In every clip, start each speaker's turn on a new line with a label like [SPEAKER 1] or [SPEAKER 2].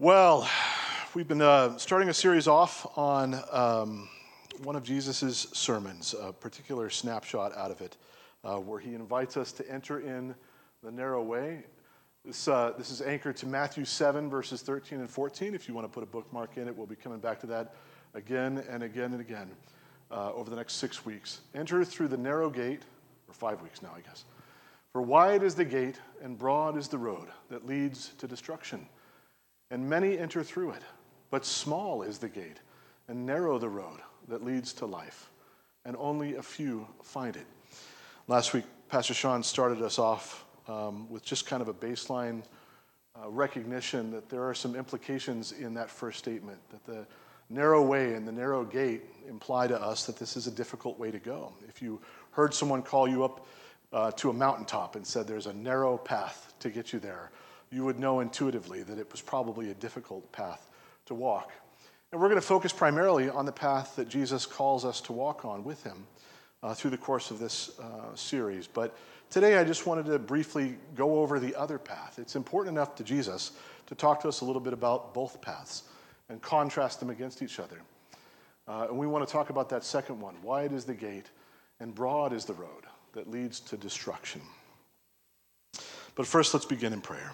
[SPEAKER 1] Well, we've been uh, starting a series off on um, one of Jesus' sermons, a particular snapshot out of it, uh, where he invites us to enter in the narrow way. This, uh, this is anchored to Matthew 7, verses 13 and 14. If you want to put a bookmark in it, we'll be coming back to that again and again and again uh, over the next six weeks. Enter through the narrow gate, or five weeks now, I guess. For wide is the gate and broad is the road that leads to destruction and many enter through it. But small is the gate, and narrow the road that leads to life, and only a few find it. Last week, Pastor Sean started us off um, with just kind of a baseline uh, recognition that there are some implications in that first statement, that the narrow way and the narrow gate imply to us that this is a difficult way to go. If you heard someone call you up uh, to a mountaintop and said there's a narrow path to get you there, you would know intuitively that it was probably a difficult path to walk. And we're going to focus primarily on the path that Jesus calls us to walk on with him uh, through the course of this uh, series. But today I just wanted to briefly go over the other path. It's important enough to Jesus to talk to us a little bit about both paths and contrast them against each other. Uh, and we want to talk about that second one wide is the gate, and broad is the road that leads to destruction. But first, let's begin in prayer.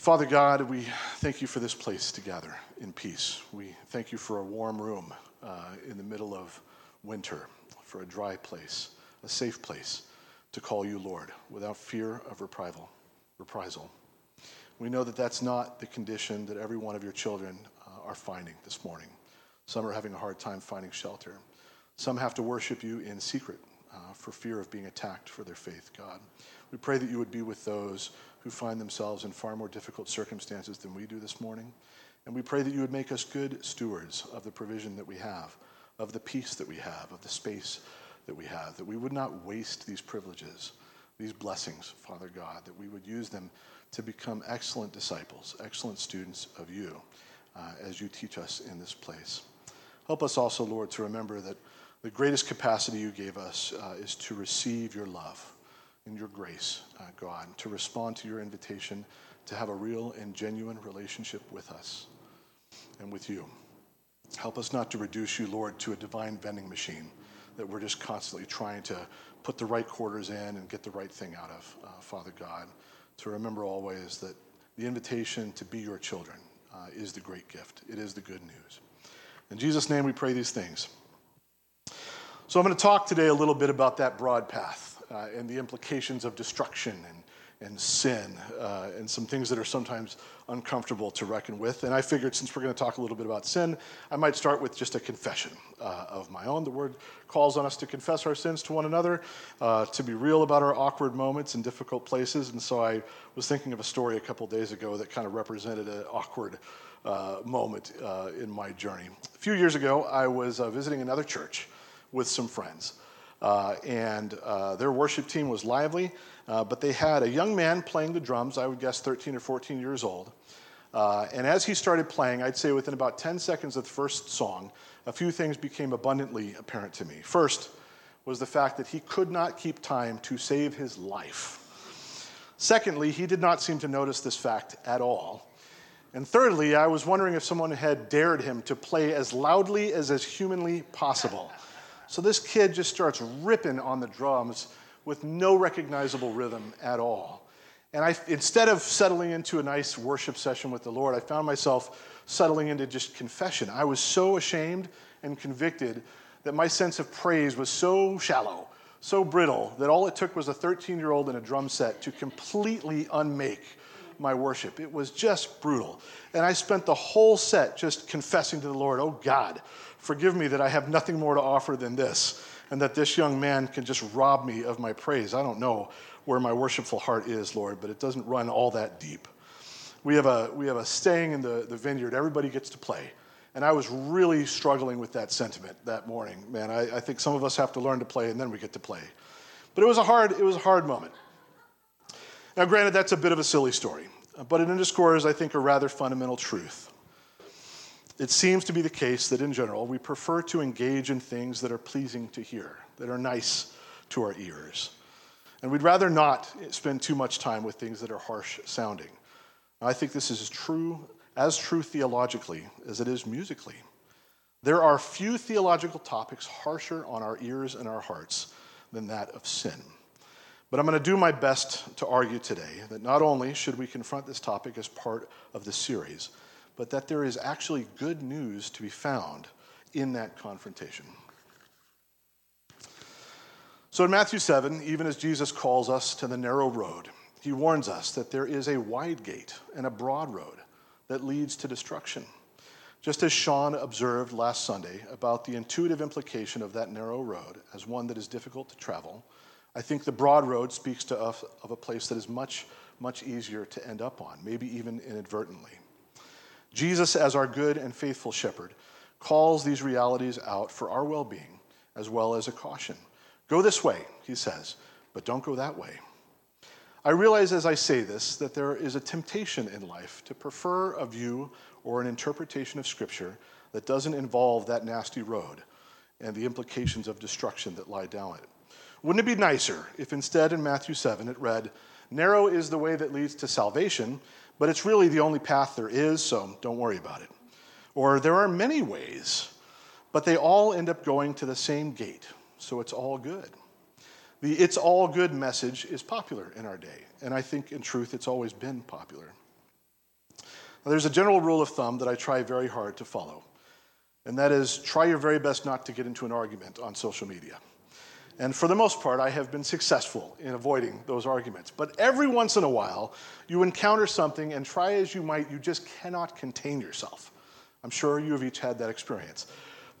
[SPEAKER 1] Father God, we thank you for this place to gather in peace. We thank you for a warm room uh, in the middle of winter, for a dry place, a safe place to call you Lord without fear of reprisal. reprisal. We know that that's not the condition that every one of your children uh, are finding this morning. Some are having a hard time finding shelter. Some have to worship you in secret uh, for fear of being attacked for their faith, God. We pray that you would be with those who find themselves in far more difficult circumstances than we do this morning. And we pray that you would make us good stewards of the provision that we have, of the peace that we have, of the space that we have, that we would not waste these privileges, these blessings, Father God, that we would use them to become excellent disciples, excellent students of you uh, as you teach us in this place. Help us also, Lord, to remember that the greatest capacity you gave us uh, is to receive your love and your grace, uh, God, to respond to your invitation to have a real and genuine relationship with us and with you. Help us not to reduce you, Lord, to a divine vending machine that we're just constantly trying to put the right quarters in and get the right thing out of, uh, Father God. To remember always that the invitation to be your children uh, is the great gift, it is the good news. In Jesus' name, we pray these things. So, I'm going to talk today a little bit about that broad path uh, and the implications of destruction and, and sin uh, and some things that are sometimes uncomfortable to reckon with. And I figured since we're going to talk a little bit about sin, I might start with just a confession uh, of my own. The word calls on us to confess our sins to one another, uh, to be real about our awkward moments and difficult places. And so I was thinking of a story a couple days ago that kind of represented an awkward uh, moment uh, in my journey. A few years ago, I was visiting another church with some friends. Uh, and uh, their worship team was lively, uh, but they had a young man playing the drums, I would guess 13 or 14 years old. Uh, and as he started playing, I'd say within about 10 seconds of the first song, a few things became abundantly apparent to me. First was the fact that he could not keep time to save his life. Secondly, he did not seem to notice this fact at all. And thirdly, I was wondering if someone had dared him to play as loudly as is humanly possible. So this kid just starts ripping on the drums with no recognizable rhythm at all. And I, instead of settling into a nice worship session with the Lord, I found myself settling into just confession. I was so ashamed and convicted that my sense of praise was so shallow, so brittle, that all it took was a 13 year old and a drum set to completely unmake my worship. It was just brutal. And I spent the whole set just confessing to the Lord, oh God, Forgive me that I have nothing more to offer than this, and that this young man can just rob me of my praise. I don't know where my worshipful heart is, Lord, but it doesn't run all that deep. We have a, we have a staying in the, the vineyard, everybody gets to play. And I was really struggling with that sentiment that morning. Man, I, I think some of us have to learn to play and then we get to play. But it was a hard, it was a hard moment. Now, granted, that's a bit of a silly story, but it underscores, I think, a rather fundamental truth it seems to be the case that in general we prefer to engage in things that are pleasing to hear, that are nice to our ears. And we'd rather not spend too much time with things that are harsh sounding. I think this is as true, as true theologically as it is musically. There are few theological topics harsher on our ears and our hearts than that of sin. But I'm going to do my best to argue today that not only should we confront this topic as part of the series, but that there is actually good news to be found in that confrontation. So in Matthew 7, even as Jesus calls us to the narrow road, he warns us that there is a wide gate and a broad road that leads to destruction. Just as Sean observed last Sunday about the intuitive implication of that narrow road as one that is difficult to travel, I think the broad road speaks to us of a place that is much, much easier to end up on, maybe even inadvertently. Jesus, as our good and faithful shepherd, calls these realities out for our well being as well as a caution. Go this way, he says, but don't go that way. I realize as I say this that there is a temptation in life to prefer a view or an interpretation of Scripture that doesn't involve that nasty road and the implications of destruction that lie down it. Wouldn't it be nicer if instead in Matthew 7 it read, Narrow is the way that leads to salvation, but it's really the only path there is, so don't worry about it. Or there are many ways, but they all end up going to the same gate, so it's all good. The it's all good message is popular in our day, and I think in truth it's always been popular. Now, there's a general rule of thumb that I try very hard to follow, and that is try your very best not to get into an argument on social media. And for the most part, I have been successful in avoiding those arguments. But every once in a while, you encounter something, and try as you might, you just cannot contain yourself. I'm sure you have each had that experience.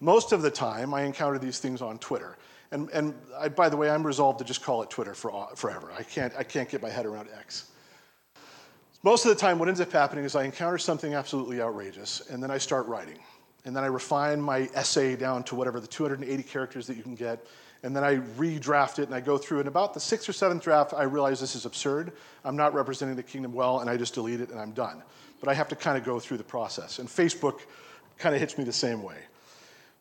[SPEAKER 1] Most of the time, I encounter these things on Twitter. And, and I, by the way, I'm resolved to just call it Twitter for, forever. I can't, I can't get my head around X. Most of the time, what ends up happening is I encounter something absolutely outrageous, and then I start writing. And then I refine my essay down to whatever the 280 characters that you can get. And then I redraft it and I go through. And about the sixth or seventh draft, I realize this is absurd. I'm not representing the kingdom well, and I just delete it and I'm done. But I have to kind of go through the process. And Facebook kind of hits me the same way.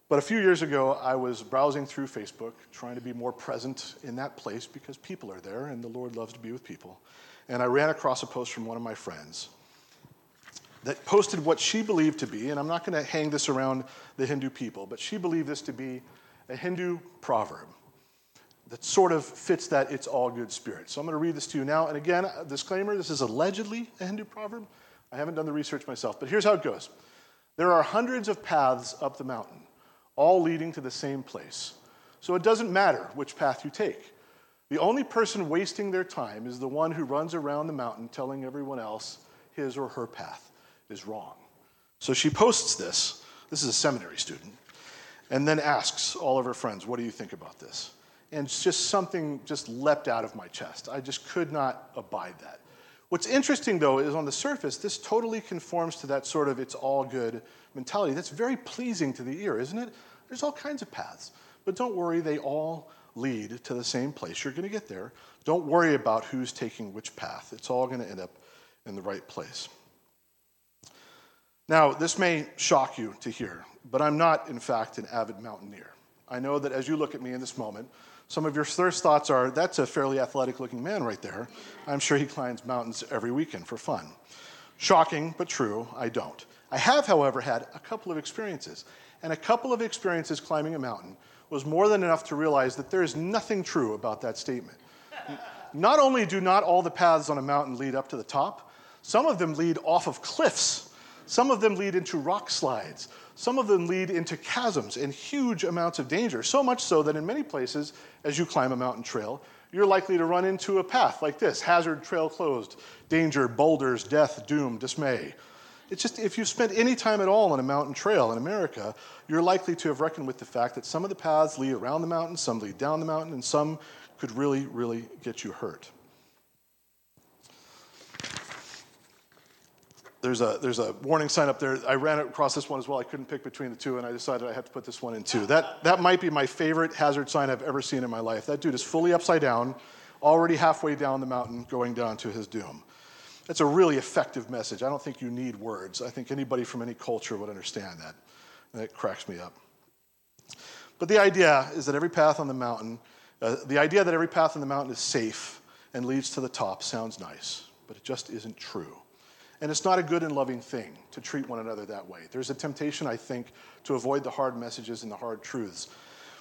[SPEAKER 1] But a few years ago, I was browsing through Facebook, trying to be more present in that place because people are there and the Lord loves to be with people. And I ran across a post from one of my friends that posted what she believed to be, and I'm not going to hang this around the Hindu people, but she believed this to be a Hindu proverb that sort of fits that it's all good spirit. So I'm going to read this to you now. And again, disclaimer this is allegedly a Hindu proverb. I haven't done the research myself, but here's how it goes There are hundreds of paths up the mountain all leading to the same place. So it doesn't matter which path you take. The only person wasting their time is the one who runs around the mountain telling everyone else his or her path is wrong. So she posts this. This is a seminary student. And then asks all of her friends, What do you think about this? And just something just leapt out of my chest. I just could not abide that. What's interesting, though, is on the surface, this totally conforms to that sort of it's all good mentality. That's very pleasing to the ear, isn't it? There's all kinds of paths. But don't worry, they all lead to the same place. You're going to get there. Don't worry about who's taking which path. It's all going to end up in the right place. Now, this may shock you to hear, but I'm not, in fact, an avid mountaineer. I know that as you look at me in this moment, some of your first thoughts are that's a fairly athletic looking man right there. I'm sure he climbs mountains every weekend for fun. Shocking, but true, I don't. I have, however, had a couple of experiences and a couple of experiences climbing a mountain was more than enough to realize that there is nothing true about that statement. not only do not all the paths on a mountain lead up to the top, some of them lead off of cliffs. Some of them lead into rock slides. Some of them lead into chasms and huge amounts of danger, so much so that in many places, as you climb a mountain trail, you're likely to run into a path like this hazard, trail closed, danger, boulders, death, doom, dismay. It's just if you've spent any time at all on a mountain trail in America, you're likely to have reckoned with the fact that some of the paths lead around the mountain, some lead down the mountain, and some could really, really get you hurt. There's a, there's a warning sign up there. I ran across this one as well. I couldn't pick between the two, and I decided I had to put this one in too. That, that might be my favorite hazard sign I've ever seen in my life. That dude is fully upside down, already halfway down the mountain, going down to his doom. That's a really effective message. I don't think you need words. I think anybody from any culture would understand that. It cracks me up. But the idea is that every path on the mountain, uh, the idea that every path on the mountain is safe and leads to the top sounds nice, but it just isn't true. And it's not a good and loving thing to treat one another that way. There's a temptation, I think, to avoid the hard messages and the hard truths.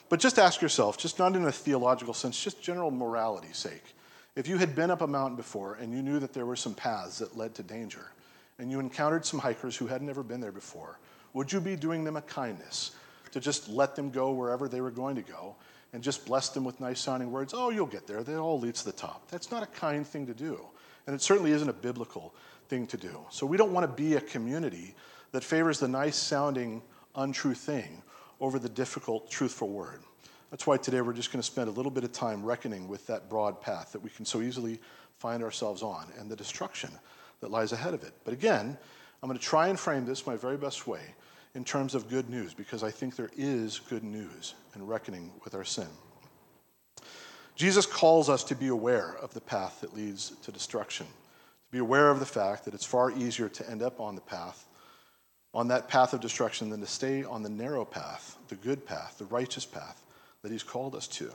[SPEAKER 1] But just ask yourself, just not in a theological sense, just general morality sake. If you had been up a mountain before and you knew that there were some paths that led to danger, and you encountered some hikers who had never been there before, would you be doing them a kindness to just let them go wherever they were going to go and just bless them with nice sounding words? Oh, you'll get there. They all lead to the top. That's not a kind thing to do. And it certainly isn't a biblical thing to do. So we don't want to be a community that favors the nice sounding untrue thing over the difficult, truthful word. That's why today we're just going to spend a little bit of time reckoning with that broad path that we can so easily find ourselves on and the destruction that lies ahead of it. But again, I'm going to try and frame this my very best way in terms of good news because I think there is good news in reckoning with our sin. Jesus calls us to be aware of the path that leads to destruction, be aware of the fact that it's far easier to end up on the path, on that path of destruction, than to stay on the narrow path, the good path, the righteous path that He's called us to.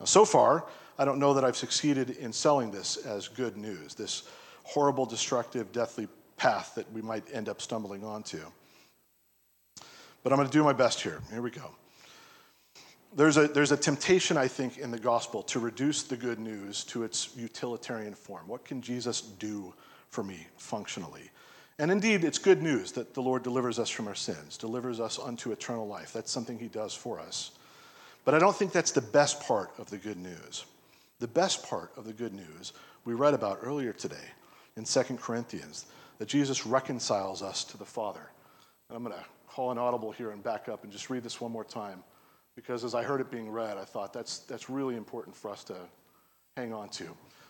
[SPEAKER 1] Now, so far, I don't know that I've succeeded in selling this as good news, this horrible, destructive, deathly path that we might end up stumbling onto. But I'm going to do my best here. Here we go. There's a, there's a temptation, I think, in the gospel to reduce the good news to its utilitarian form. What can Jesus do for me functionally? And indeed, it's good news that the Lord delivers us from our sins, delivers us unto eternal life. That's something He does for us. But I don't think that's the best part of the good news. The best part of the good news we read about earlier today in 2 Corinthians that Jesus reconciles us to the Father. And I'm going to call an audible here and back up and just read this one more time because as I heard it being read, I thought that's, that's really important for us to hang on to.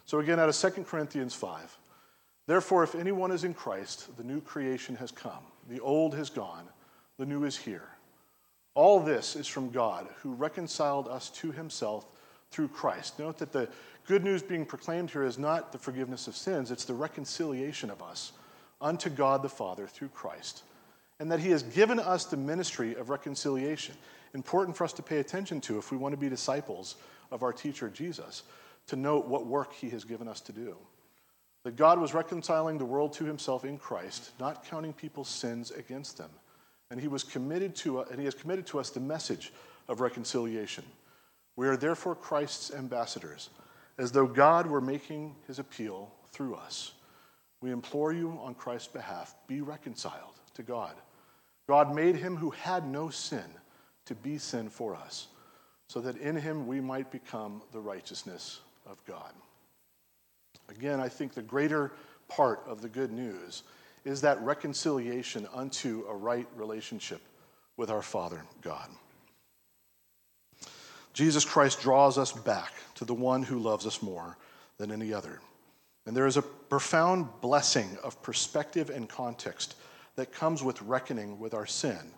[SPEAKER 1] So, again, out of 2 Corinthians 5. Therefore, if anyone is in Christ, the new creation has come. The old has gone, the new is here. All this is from God, who reconciled us to himself through Christ. Note that the good news being proclaimed here is not the forgiveness of sins, it's the reconciliation of us unto God the Father through Christ. And that he has given us the ministry of reconciliation important for us to pay attention to if we want to be disciples of our teacher Jesus, to note what work he has given us to do. That God was reconciling the world to himself in Christ, not counting people's sins against them. And he was committed to uh, and he has committed to us the message of reconciliation. We are therefore Christ's ambassadors, as though God were making his appeal through us. We implore you on Christ's behalf, be reconciled to God. God made him who had no sin to be sin for us, so that in him we might become the righteousness of God. Again, I think the greater part of the good news is that reconciliation unto a right relationship with our Father God. Jesus Christ draws us back to the one who loves us more than any other. And there is a profound blessing of perspective and context that comes with reckoning with our sin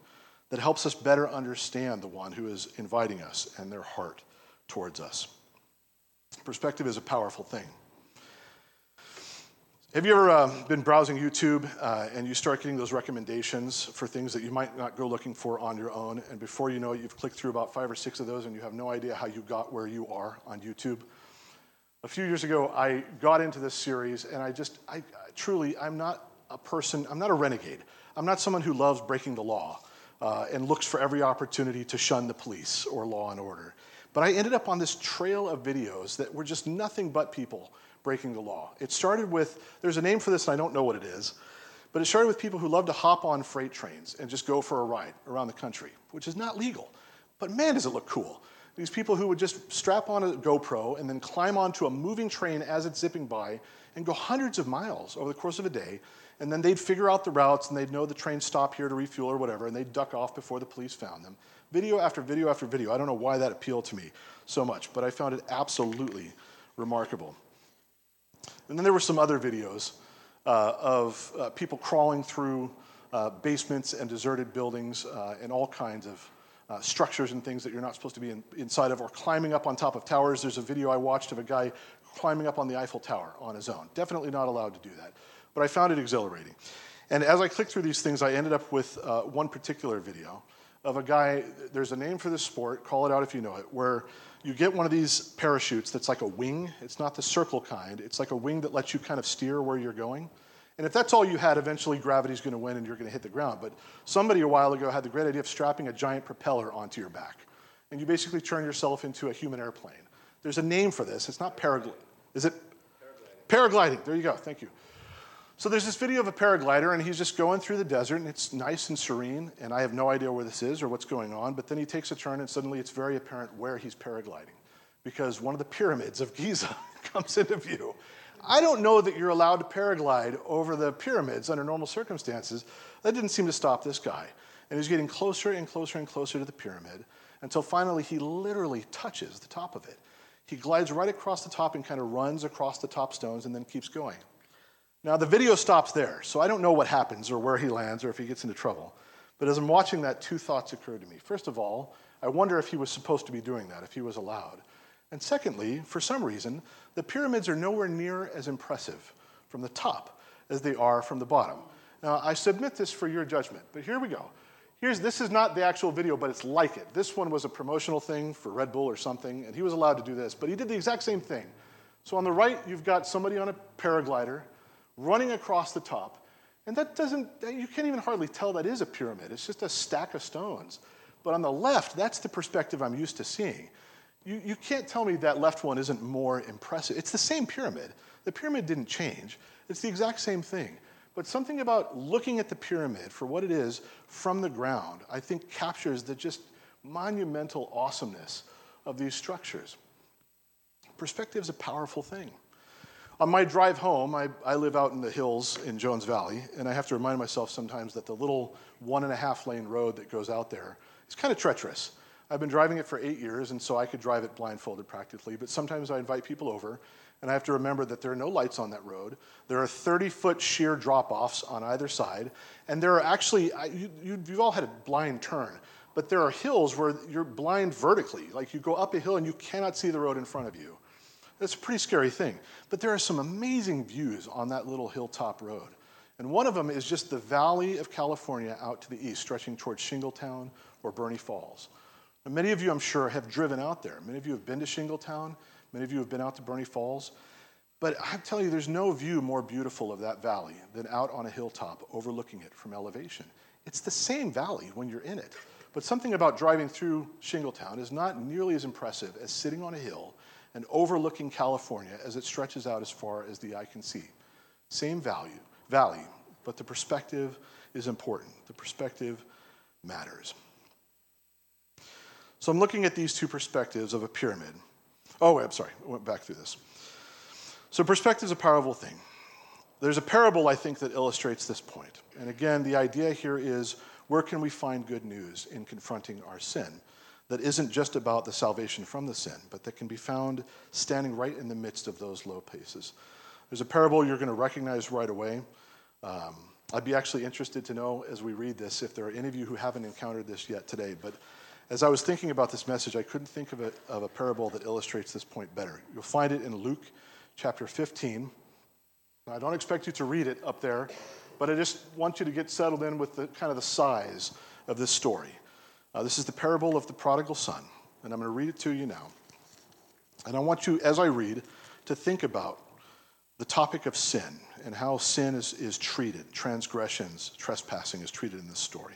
[SPEAKER 1] that helps us better understand the one who is inviting us and their heart towards us. Perspective is a powerful thing. Have you ever uh, been browsing YouTube uh, and you start getting those recommendations for things that you might not go looking for on your own, and before you know it, you've clicked through about five or six of those and you have no idea how you got where you are on YouTube? A few years ago, I got into this series, and I just, I, I truly, I'm not a person, I'm not a renegade. I'm not someone who loves breaking the law uh, and looks for every opportunity to shun the police or law and order. But I ended up on this trail of videos that were just nothing but people breaking the law. It started with, there's a name for this and I don't know what it is, but it started with people who love to hop on freight trains and just go for a ride around the country, which is not legal. But man, does it look cool. These people who would just strap on a GoPro and then climb onto a moving train as it's zipping by and go hundreds of miles over the course of a day and then they'd figure out the routes and they'd know the train stop here to refuel or whatever, and they'd duck off before the police found them. Video after video after video. I don't know why that appealed to me so much, but I found it absolutely remarkable. And then there were some other videos uh, of uh, people crawling through uh, basements and deserted buildings uh, and all kinds of uh, structures and things that you're not supposed to be in, inside of, or climbing up on top of towers. There's a video I watched of a guy climbing up on the Eiffel Tower on his own. Definitely not allowed to do that but I found it exhilarating. And as I clicked through these things, I ended up with uh, one particular video of a guy, there's a name for this sport, call it out if you know it, where you get one of these parachutes that's like a wing. It's not the circle kind, it's like a wing that lets you kind of steer where you're going. And if that's all you had, eventually gravity's going to win and you're going to hit the ground. But somebody a while ago had the great idea of strapping a giant propeller onto your back. And you basically turn yourself into a human airplane. There's a name for this. It's not paragliding. Is it? Paragliding. Paragliding. There you go. Thank you. So there's this video of a paraglider, and he's just going through the desert, and it's nice and serene, and I have no idea where this is or what's going on. But then he takes a turn, and suddenly it's very apparent where he's paragliding because one of the pyramids of Giza comes into view. I don't know that you're allowed to paraglide over the pyramids under normal circumstances. That didn't seem to stop this guy. And he's getting closer and closer and closer to the pyramid until finally he literally touches the top of it. He glides right across the top and kind of runs across the top stones and then keeps going. Now, the video stops there, so I don't know what happens or where he lands or if he gets into trouble. But as I'm watching that, two thoughts occur to me. First of all, I wonder if he was supposed to be doing that, if he was allowed. And secondly, for some reason, the pyramids are nowhere near as impressive from the top as they are from the bottom. Now, I submit this for your judgment, but here we go. Here's, this is not the actual video, but it's like it. This one was a promotional thing for Red Bull or something, and he was allowed to do this, but he did the exact same thing. So on the right, you've got somebody on a paraglider running across the top, and that doesn't, you can't even hardly tell that is a pyramid. It's just a stack of stones. But on the left, that's the perspective I'm used to seeing you, you can't tell me that left one isn't more impressive. It's the same pyramid. The pyramid didn't change, it's the exact same thing. But something about looking at the pyramid for what it is from the ground, I think captures the just monumental awesomeness of these structures. Perspective is a powerful thing. On my drive home, I, I, live out in the hills in Jones Valley, and I have to remind myself sometimes that the little one and a half lane road that goes out there is kind of treacherous. I've been driving it for eight years, and so I could drive it blindfolded practically. But sometimes I invite people over, and I have to remember that there are no lights on that road. There are 30 foot sheer drop offs on either side, and there are actually, you, you, you've all had a blind turn, but there are hills where you're blind vertically. Like you go up a hill and you cannot see the road in front of you. That's a pretty scary thing. But there are some amazing views on that little hilltop road. And one of them is just the valley of California out to the east, stretching towards Shingletown or Burney Falls. Many of you, I'm sure, have driven out there. Many of you have been to Shingletown. Many of you have been out to Burney Falls. But I'm telling you, there's no view more beautiful of that valley than out on a hilltop overlooking it from elevation. It's the same valley when you're in it. But something about driving through Shingletown is not nearly as impressive as sitting on a hill and overlooking California as it stretches out as far as the eye can see. Same value, valley, but the perspective is important. The perspective matters. So I'm looking at these two perspectives of a pyramid. Oh, I'm sorry, I went back through this. So perspective is a powerful thing. There's a parable, I think, that illustrates this point. And again, the idea here is where can we find good news in confronting our sin that isn't just about the salvation from the sin, but that can be found standing right in the midst of those low places. There's a parable you're going to recognize right away. Um, I'd be actually interested to know as we read this if there are any of you who haven't encountered this yet today. But as I was thinking about this message, I couldn't think of a, of a parable that illustrates this point better. You'll find it in Luke chapter 15. Now, I don't expect you to read it up there, but I just want you to get settled in with the kind of the size of this story. Uh, this is the parable of the prodigal son, and I'm going to read it to you now. And I want you, as I read, to think about the topic of sin and how sin is, is treated, transgressions, trespassing is treated in this story.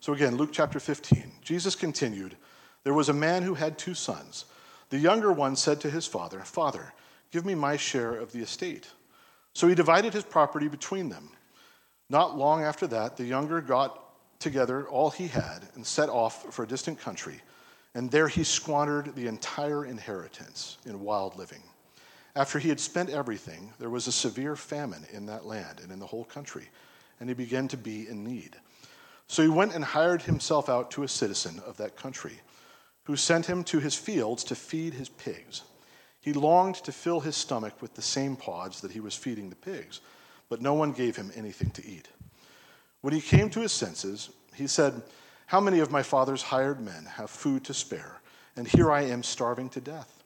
[SPEAKER 1] So again, Luke chapter 15. Jesus continued There was a man who had two sons. The younger one said to his father, Father, give me my share of the estate. So he divided his property between them. Not long after that, the younger got together all he had and set off for a distant country, and there he squandered the entire inheritance in wild living. After he had spent everything, there was a severe famine in that land and in the whole country, and he began to be in need. So he went and hired himself out to a citizen of that country, who sent him to his fields to feed his pigs. He longed to fill his stomach with the same pods that he was feeding the pigs, but no one gave him anything to eat. When he came to his senses, he said, How many of my father's hired men have food to spare, and here I am starving to death?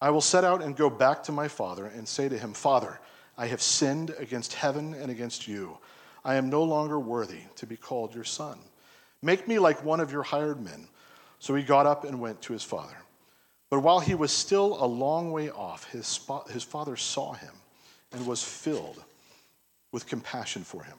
[SPEAKER 1] I will set out and go back to my father and say to him, Father, I have sinned against heaven and against you. I am no longer worthy to be called your son. Make me like one of your hired men. So he got up and went to his father. But while he was still a long way off, his, his father saw him and was filled with compassion for him.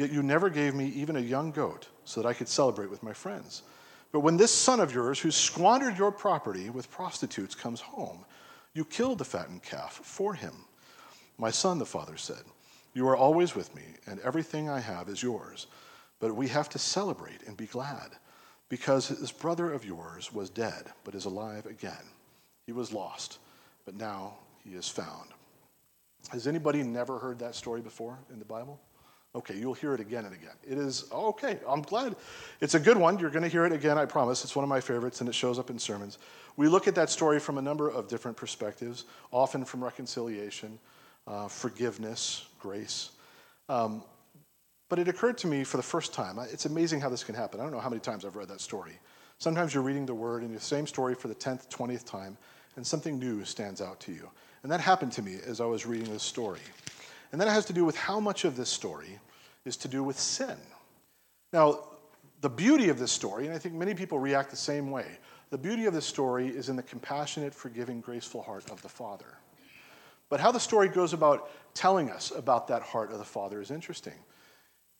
[SPEAKER 1] Yet you never gave me even a young goat so that I could celebrate with my friends. But when this son of yours, who squandered your property with prostitutes, comes home, you killed the fattened calf for him. My son, the father said, You are always with me, and everything I have is yours. But we have to celebrate and be glad, because this brother of yours was dead, but is alive again. He was lost, but now he is found. Has anybody never heard that story before in the Bible? Okay, you'll hear it again and again. It is, oh, okay, I'm glad. It's a good one. You're going to hear it again, I promise. It's one of my favorites, and it shows up in sermons. We look at that story from a number of different perspectives, often from reconciliation, uh, forgiveness, grace. Um, but it occurred to me for the first time. It's amazing how this can happen. I don't know how many times I've read that story. Sometimes you're reading the word in the same story for the 10th, 20th time, and something new stands out to you. And that happened to me as I was reading this story. And that has to do with how much of this story is to do with sin. Now, the beauty of this story, and I think many people react the same way, the beauty of this story is in the compassionate, forgiving, graceful heart of the Father. But how the story goes about telling us about that heart of the Father is interesting.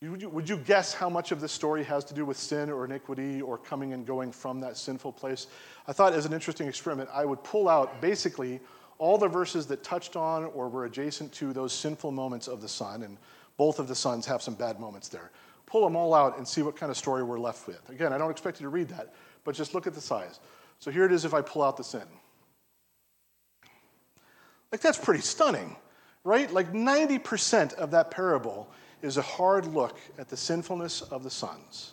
[SPEAKER 1] Would you, would you guess how much of this story has to do with sin or iniquity or coming and going from that sinful place? I thought, as an interesting experiment, I would pull out basically all the verses that touched on or were adjacent to those sinful moments of the Son, and both of the sons have some bad moments there. Pull them all out and see what kind of story we're left with. Again, I don't expect you to read that, but just look at the size. So here it is if I pull out the sin. Like, that's pretty stunning, right? Like, 90% of that parable is a hard look at the sinfulness of the sons.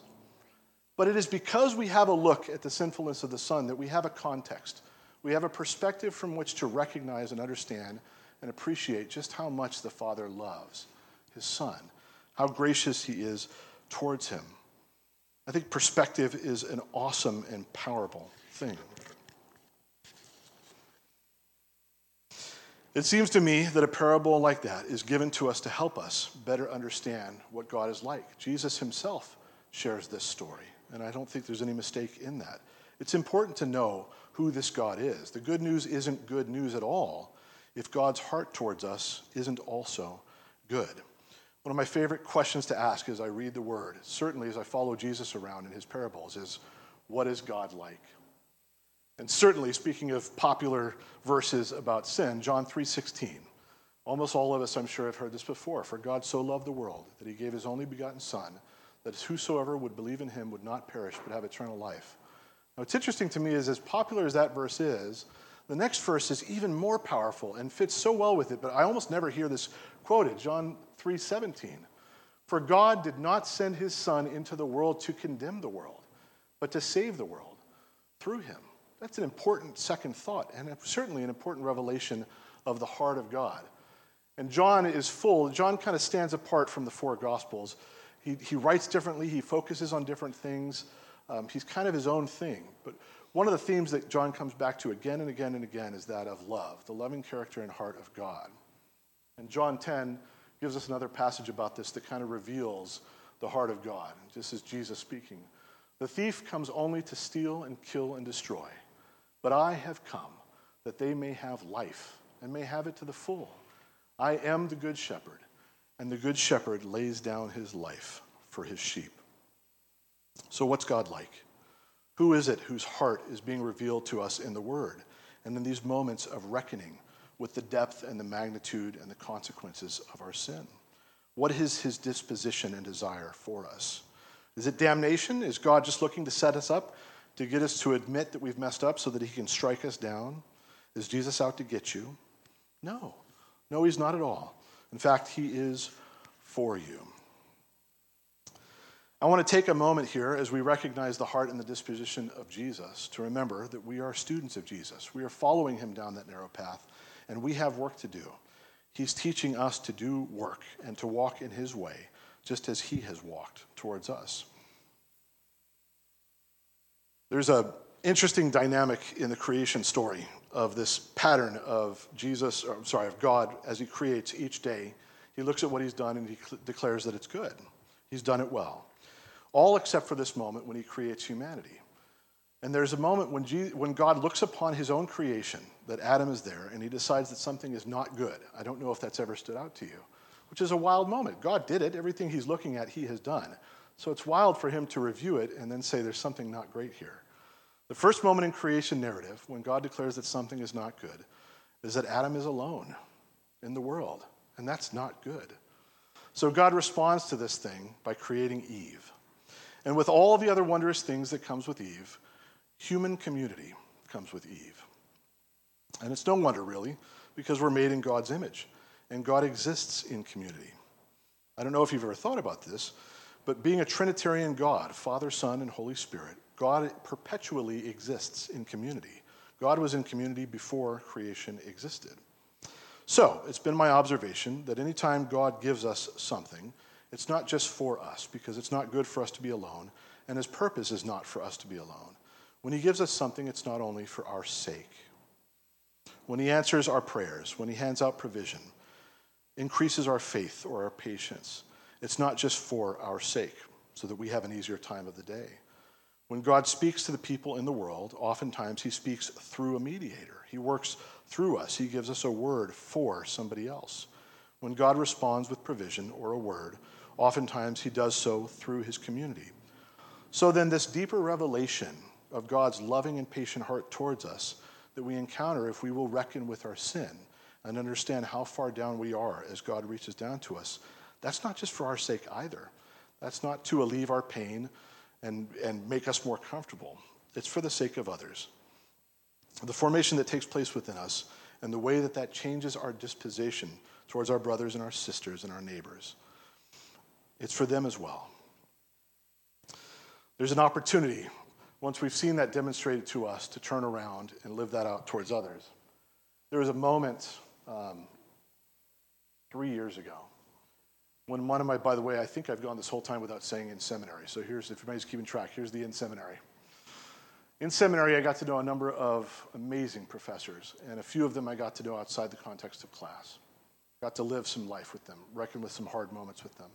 [SPEAKER 1] But it is because we have a look at the sinfulness of the son that we have a context we have a perspective from which to recognize and understand and appreciate just how much the Father loves his Son, how gracious he is towards him. I think perspective is an awesome and powerful thing. It seems to me that a parable like that is given to us to help us better understand what God is like. Jesus himself shares this story, and I don't think there's any mistake in that. It's important to know who this God is. The good news isn't good news at all if God's heart towards us isn't also good. One of my favorite questions to ask as I read the word, certainly as I follow Jesus around in his parables, is what is God like? And certainly speaking of popular verses about sin, John 3:16. Almost all of us I'm sure have heard this before. For God so loved the world that he gave his only begotten son that whosoever would believe in him would not perish but have eternal life. What's interesting to me is as popular as that verse is, the next verse is even more powerful and fits so well with it, but I almost never hear this quoted, John 3:17. For God did not send his son into the world to condemn the world, but to save the world through him. That's an important second thought and certainly an important revelation of the heart of God. And John is full, John kind of stands apart from the four gospels. He, he writes differently, he focuses on different things. Um, he's kind of his own thing. But one of the themes that John comes back to again and again and again is that of love, the loving character and heart of God. And John 10 gives us another passage about this that kind of reveals the heart of God. This is Jesus speaking. The thief comes only to steal and kill and destroy. But I have come that they may have life and may have it to the full. I am the good shepherd, and the good shepherd lays down his life for his sheep. So, what's God like? Who is it whose heart is being revealed to us in the Word? And in these moments of reckoning with the depth and the magnitude and the consequences of our sin. What is his disposition and desire for us? Is it damnation? Is God just looking to set us up, to get us to admit that we've messed up so that he can strike us down? Is Jesus out to get you? No. No, he's not at all. In fact, he is for you. I want to take a moment here as we recognize the heart and the disposition of Jesus to remember that we are students of Jesus. We are following him down that narrow path, and we have work to do. He's teaching us to do work and to walk in his way, just as he has walked towards us. There's an interesting dynamic in the creation story of this pattern of Jesus, or I'm sorry, of God as he creates each day. He looks at what he's done and he declares that it's good. He's done it well. All except for this moment when he creates humanity. And there's a moment when, Jesus, when God looks upon his own creation, that Adam is there, and he decides that something is not good. I don't know if that's ever stood out to you, which is a wild moment. God did it. Everything he's looking at, he has done. So it's wild for him to review it and then say there's something not great here. The first moment in creation narrative, when God declares that something is not good, is that Adam is alone in the world, and that's not good. So God responds to this thing by creating Eve. And with all the other wondrous things that comes with Eve, human community comes with Eve. And it's no wonder, really, because we're made in God's image, and God exists in community. I don't know if you've ever thought about this, but being a Trinitarian God, Father, Son, and Holy Spirit, God perpetually exists in community. God was in community before creation existed. So, it's been my observation that anytime God gives us something, it's not just for us, because it's not good for us to be alone, and His purpose is not for us to be alone. When He gives us something, it's not only for our sake. When He answers our prayers, when He hands out provision, increases our faith or our patience, it's not just for our sake, so that we have an easier time of the day. When God speaks to the people in the world, oftentimes He speaks through a mediator. He works through us, He gives us a word for somebody else. When God responds with provision or a word, oftentimes He does so through His community. So then, this deeper revelation of God's loving and patient heart towards us that we encounter if we will reckon with our sin and understand how far down we are as God reaches down to us, that's not just for our sake either. That's not to alleviate our pain and, and make us more comfortable. It's for the sake of others. The formation that takes place within us and the way that that changes our disposition towards our brothers and our sisters and our neighbors, it's for them as well. There's an opportunity once we've seen that demonstrated to us, to turn around and live that out towards others. There was a moment um, three years ago when one of my, by the way, I think I've gone this whole time without saying in seminary. So here's, if anybody's keeping track, here's the in seminary. In seminary, I got to know a number of amazing professors, and a few of them I got to know outside the context of class. Got to live some life with them, reckon with some hard moments with them.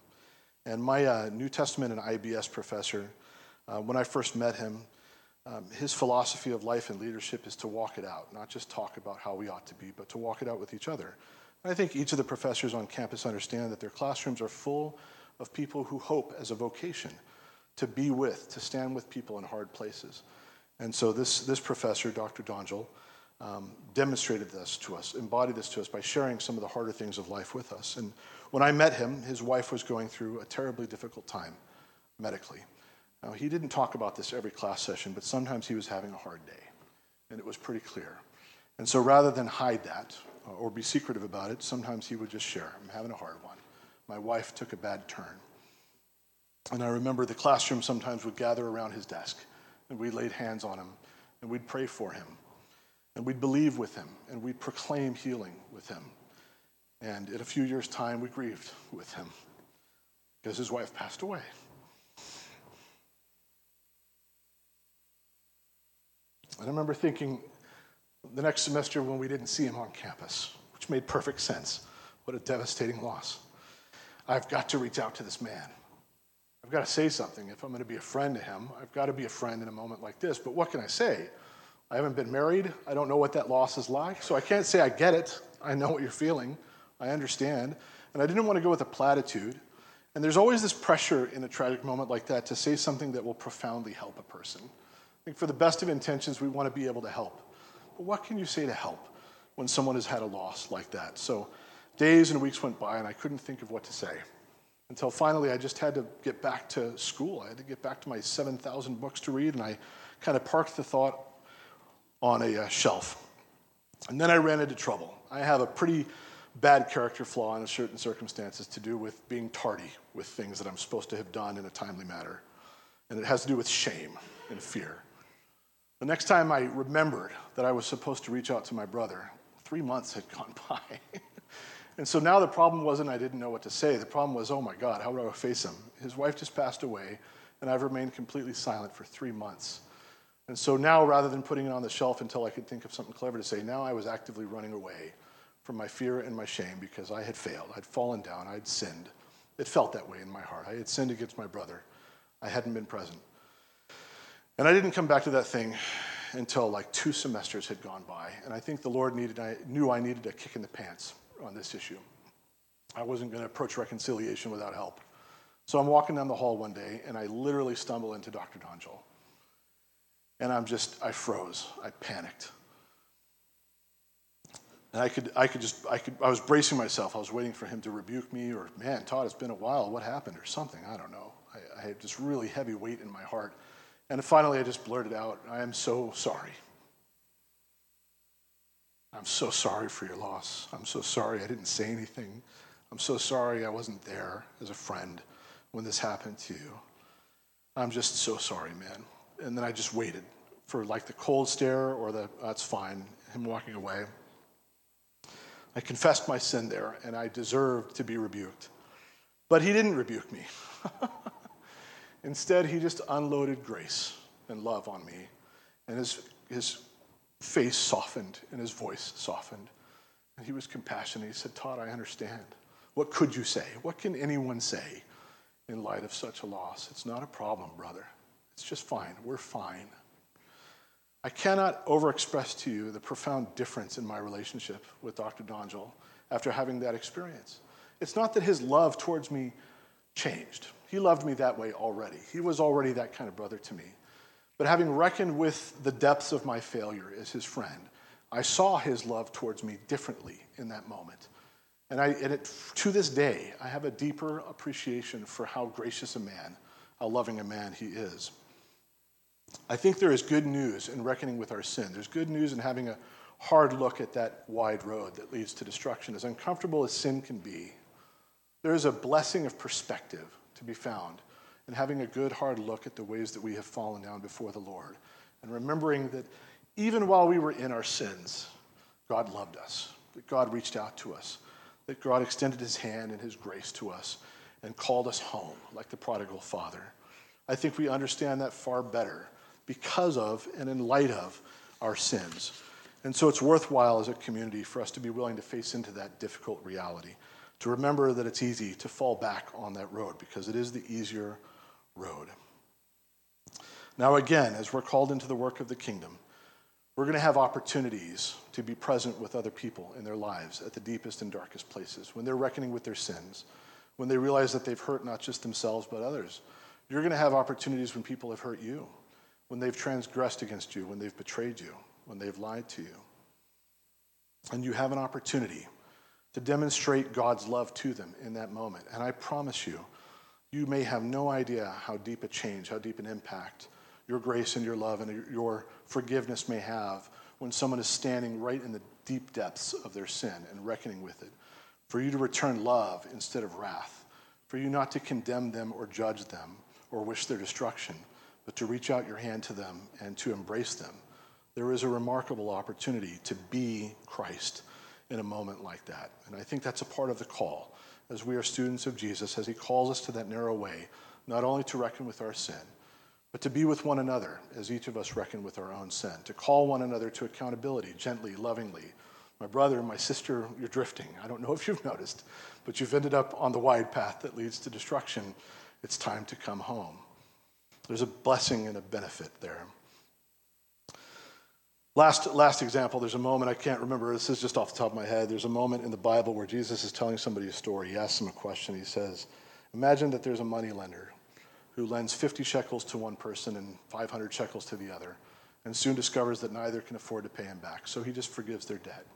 [SPEAKER 1] And my uh, New Testament and IBS professor, uh, when I first met him, um, his philosophy of life and leadership is to walk it out, not just talk about how we ought to be, but to walk it out with each other. And I think each of the professors on campus understand that their classrooms are full of people who hope as a vocation to be with, to stand with people in hard places. And so this, this professor, Dr. Donjel, um, demonstrated this to us, embodied this to us by sharing some of the harder things of life with us. And when I met him, his wife was going through a terribly difficult time medically. Now, he didn't talk about this every class session, but sometimes he was having a hard day, and it was pretty clear. And so rather than hide that uh, or be secretive about it, sometimes he would just share, I'm having a hard one. My wife took a bad turn. And I remember the classroom sometimes would gather around his desk, and we laid hands on him, and we'd pray for him, and we'd believe with him, and we'd proclaim healing with him. And in a few years' time, we grieved with him because his wife passed away. And I remember thinking the next semester when we didn't see him on campus, which made perfect sense. What a devastating loss. I've got to reach out to this man. I've got to say something. If I'm going to be a friend to him, I've got to be a friend in a moment like this. But what can I say? I haven't been married. I don't know what that loss is like. So I can't say I get it. I know what you're feeling. I understand. And I didn't want to go with a platitude. And there's always this pressure in a tragic moment like that to say something that will profoundly help a person. I think for the best of intentions, we want to be able to help. But what can you say to help when someone has had a loss like that? So days and weeks went by, and I couldn't think of what to say. until finally I just had to get back to school. I had to get back to my 7,000 books to read, and I kind of parked the thought on a uh, shelf. And then I ran into trouble. I have a pretty bad character flaw in certain circumstances to do with being tardy with things that I'm supposed to have done in a timely manner. And it has to do with shame and fear. The next time I remembered that I was supposed to reach out to my brother, three months had gone by. and so now the problem wasn't I didn't know what to say. The problem was, oh my God, how would I face him? His wife just passed away, and I've remained completely silent for three months. And so now, rather than putting it on the shelf until I could think of something clever to say, now I was actively running away from my fear and my shame because I had failed. I'd fallen down. I'd sinned. It felt that way in my heart. I had sinned against my brother. I hadn't been present. And I didn't come back to that thing until like two semesters had gone by. And I think the Lord needed, I knew I needed a kick in the pants on this issue. I wasn't going to approach reconciliation without help. So I'm walking down the hall one day and I literally stumble into Dr. Donjol. And I'm just, I froze. I panicked. And I could, I could just, I could, I was bracing myself. I was waiting for him to rebuke me or, man, Todd, it's been a while. What happened? Or something. I don't know. I, I had this really heavy weight in my heart. And finally, I just blurted out, I am so sorry. I'm so sorry for your loss. I'm so sorry I didn't say anything. I'm so sorry I wasn't there as a friend when this happened to you. I'm just so sorry, man. And then I just waited for like the cold stare or the, that's fine, him walking away. I confessed my sin there, and I deserved to be rebuked. But he didn't rebuke me. Instead, he just unloaded grace and love on me, and his, his face softened and his voice softened. And he was compassionate. He said, Todd, I understand. What could you say? What can anyone say in light of such a loss? It's not a problem, brother. It's just fine. We're fine. I cannot overexpress to you the profound difference in my relationship with Dr. Donjol after having that experience. It's not that his love towards me changed. He loved me that way already. He was already that kind of brother to me. But having reckoned with the depths of my failure as his friend, I saw his love towards me differently in that moment. And, I, and it, to this day, I have a deeper appreciation for how gracious a man, how loving a man he is. I think there is good news in reckoning with our sin. There's good news in having a hard look at that wide road that leads to destruction. As uncomfortable as sin can be, there is a blessing of perspective to be found in having a good hard look at the ways that we have fallen down before the Lord and remembering that even while we were in our sins, God loved us, that God reached out to us, that God extended his hand and his grace to us and called us home like the prodigal father. I think we understand that far better because of and in light of our sins. And so it's worthwhile as a community for us to be willing to face into that difficult reality, to remember that it's easy to fall back on that road because it is the easier road. Now, again, as we're called into the work of the kingdom, we're going to have opportunities to be present with other people in their lives at the deepest and darkest places when they're reckoning with their sins, when they realize that they've hurt not just themselves but others. You're going to have opportunities when people have hurt you when they've transgressed against you, when they've betrayed you, when they've lied to you. And you have an opportunity to demonstrate God's love to them in that moment. And I promise you, you may have no idea how deep a change, how deep an impact your grace and your love and your forgiveness may have when someone is standing right in the deep depths of their sin and reckoning with it. For you to return love instead of wrath, for you not to condemn them or judge them or wish their destruction, but to reach out your hand to them and to embrace them. There is a remarkable opportunity to be Christ in a moment like that. And I think that's a part of the call as we are students of Jesus, as he calls us to that narrow way, not only to reckon with our sin, but to be with one another as each of us reckon with our own sin, to call one another to accountability gently, lovingly. My brother, my sister, you're drifting. I don't know if you've noticed, but you've ended up on the wide path that leads to destruction. It's time to come home. There's a blessing and a benefit there. Last, last example, there's a moment, I can't remember, this is just off the top of my head. There's a moment in the Bible where Jesus is telling somebody a story. He asks them a question. He says, Imagine that there's a money lender who lends 50 shekels to one person and 500 shekels to the other, and soon discovers that neither can afford to pay him back. So he just forgives their debt.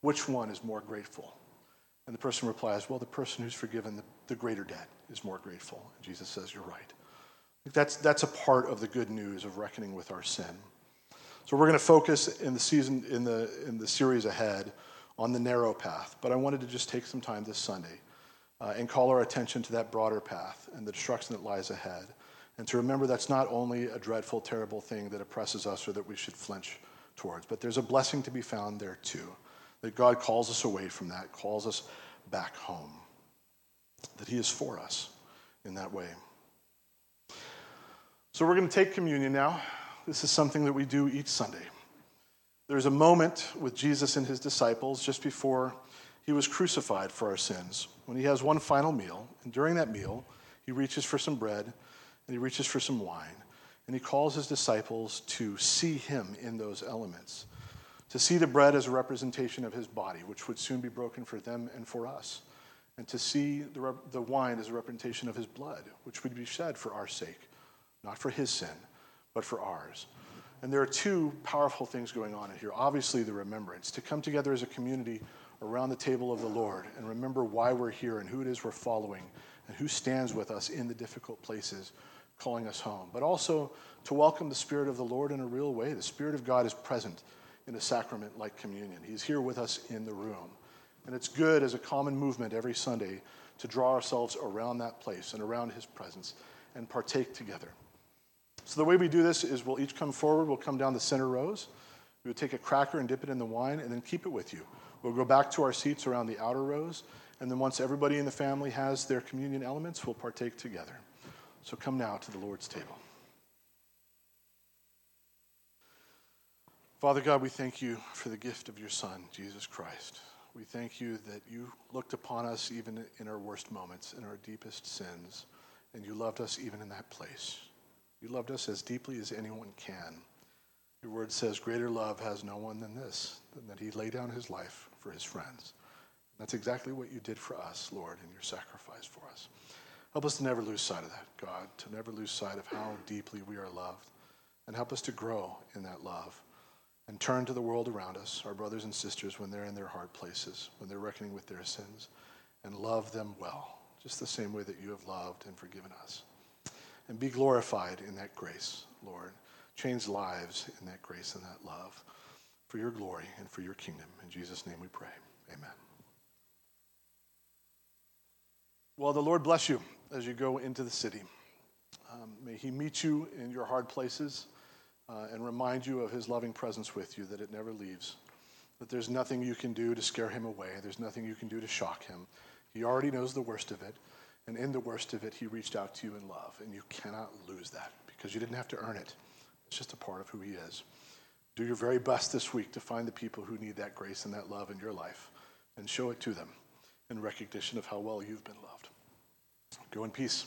[SPEAKER 1] Which one is more grateful? And the person replies, Well, the person who's forgiven the, the greater debt is more grateful. And Jesus says, You're right. That's, that's a part of the good news of reckoning with our sin. So we're going to focus in the season, in the, in the series ahead, on the narrow path. But I wanted to just take some time this Sunday uh, and call our attention to that broader path and the destruction that lies ahead. And to remember that's not only a dreadful, terrible thing that oppresses us or that we should flinch towards, but there's a blessing to be found there too. That God calls us away from that, calls us back home. That He is for us in that way. So we're going to take communion now. This is something that we do each Sunday. There's a moment with Jesus and his disciples just before he was crucified for our sins when he has one final meal. And during that meal, he reaches for some bread and he reaches for some wine. And he calls his disciples to see him in those elements, to see the bread as a representation of his body, which would soon be broken for them and for us, and to see the, the wine as a representation of his blood, which would be shed for our sake, not for his sin, but for ours. And there are two powerful things going on in here. Obviously, the remembrance, to come together as a community around the table of the Lord and remember why we're here and who it is we're following and who stands with us in the difficult places, calling us home. But also to welcome the Spirit of the Lord in a real way. The Spirit of God is present in a sacrament like communion, He's here with us in the room. And it's good as a common movement every Sunday to draw ourselves around that place and around His presence and partake together. So the way we do this is we'll each come forward, we'll come down the center rows. We would take a cracker and dip it in the wine and then keep it with you. We'll go back to our seats around the outer rows, and then once everybody in the family has their communion elements, we'll partake together. So come now to the Lord's table. Father God, we thank you for the gift of your Son, Jesus Christ. We thank you that you looked upon us even in our worst moments, in our deepest sins, and you loved us even in that place. You loved us as deeply as anyone can. Your word says, Greater love has no one than this, than that he lay down his life for his friends. That's exactly what you did for us, Lord, in your sacrifice for us. Help us to never lose sight of that, God, to never lose sight of how deeply we are loved. And help us to grow in that love and turn to the world around us, our brothers and sisters, when they're in their hard places, when they're reckoning with their sins, and love them well, just the same way that you have loved and forgiven us. And be glorified in that grace, Lord. Change lives in that grace and that love for your glory and for your kingdom. In Jesus' name we pray. Amen. Well, the Lord bless you as you go into the city. Um, may He meet you in your hard places uh, and remind you of His loving presence with you, that it never leaves. That there's nothing you can do to scare Him away, there's nothing you can do to shock Him. He already knows the worst of it. And in the worst of it, He reached out to you in love. And you cannot lose that because you didn't have to earn it. It's just a part of who He is. Do your very best this week to find the people who need that grace and that love in your life and show it to them in recognition of how well you've been loved. Go in peace.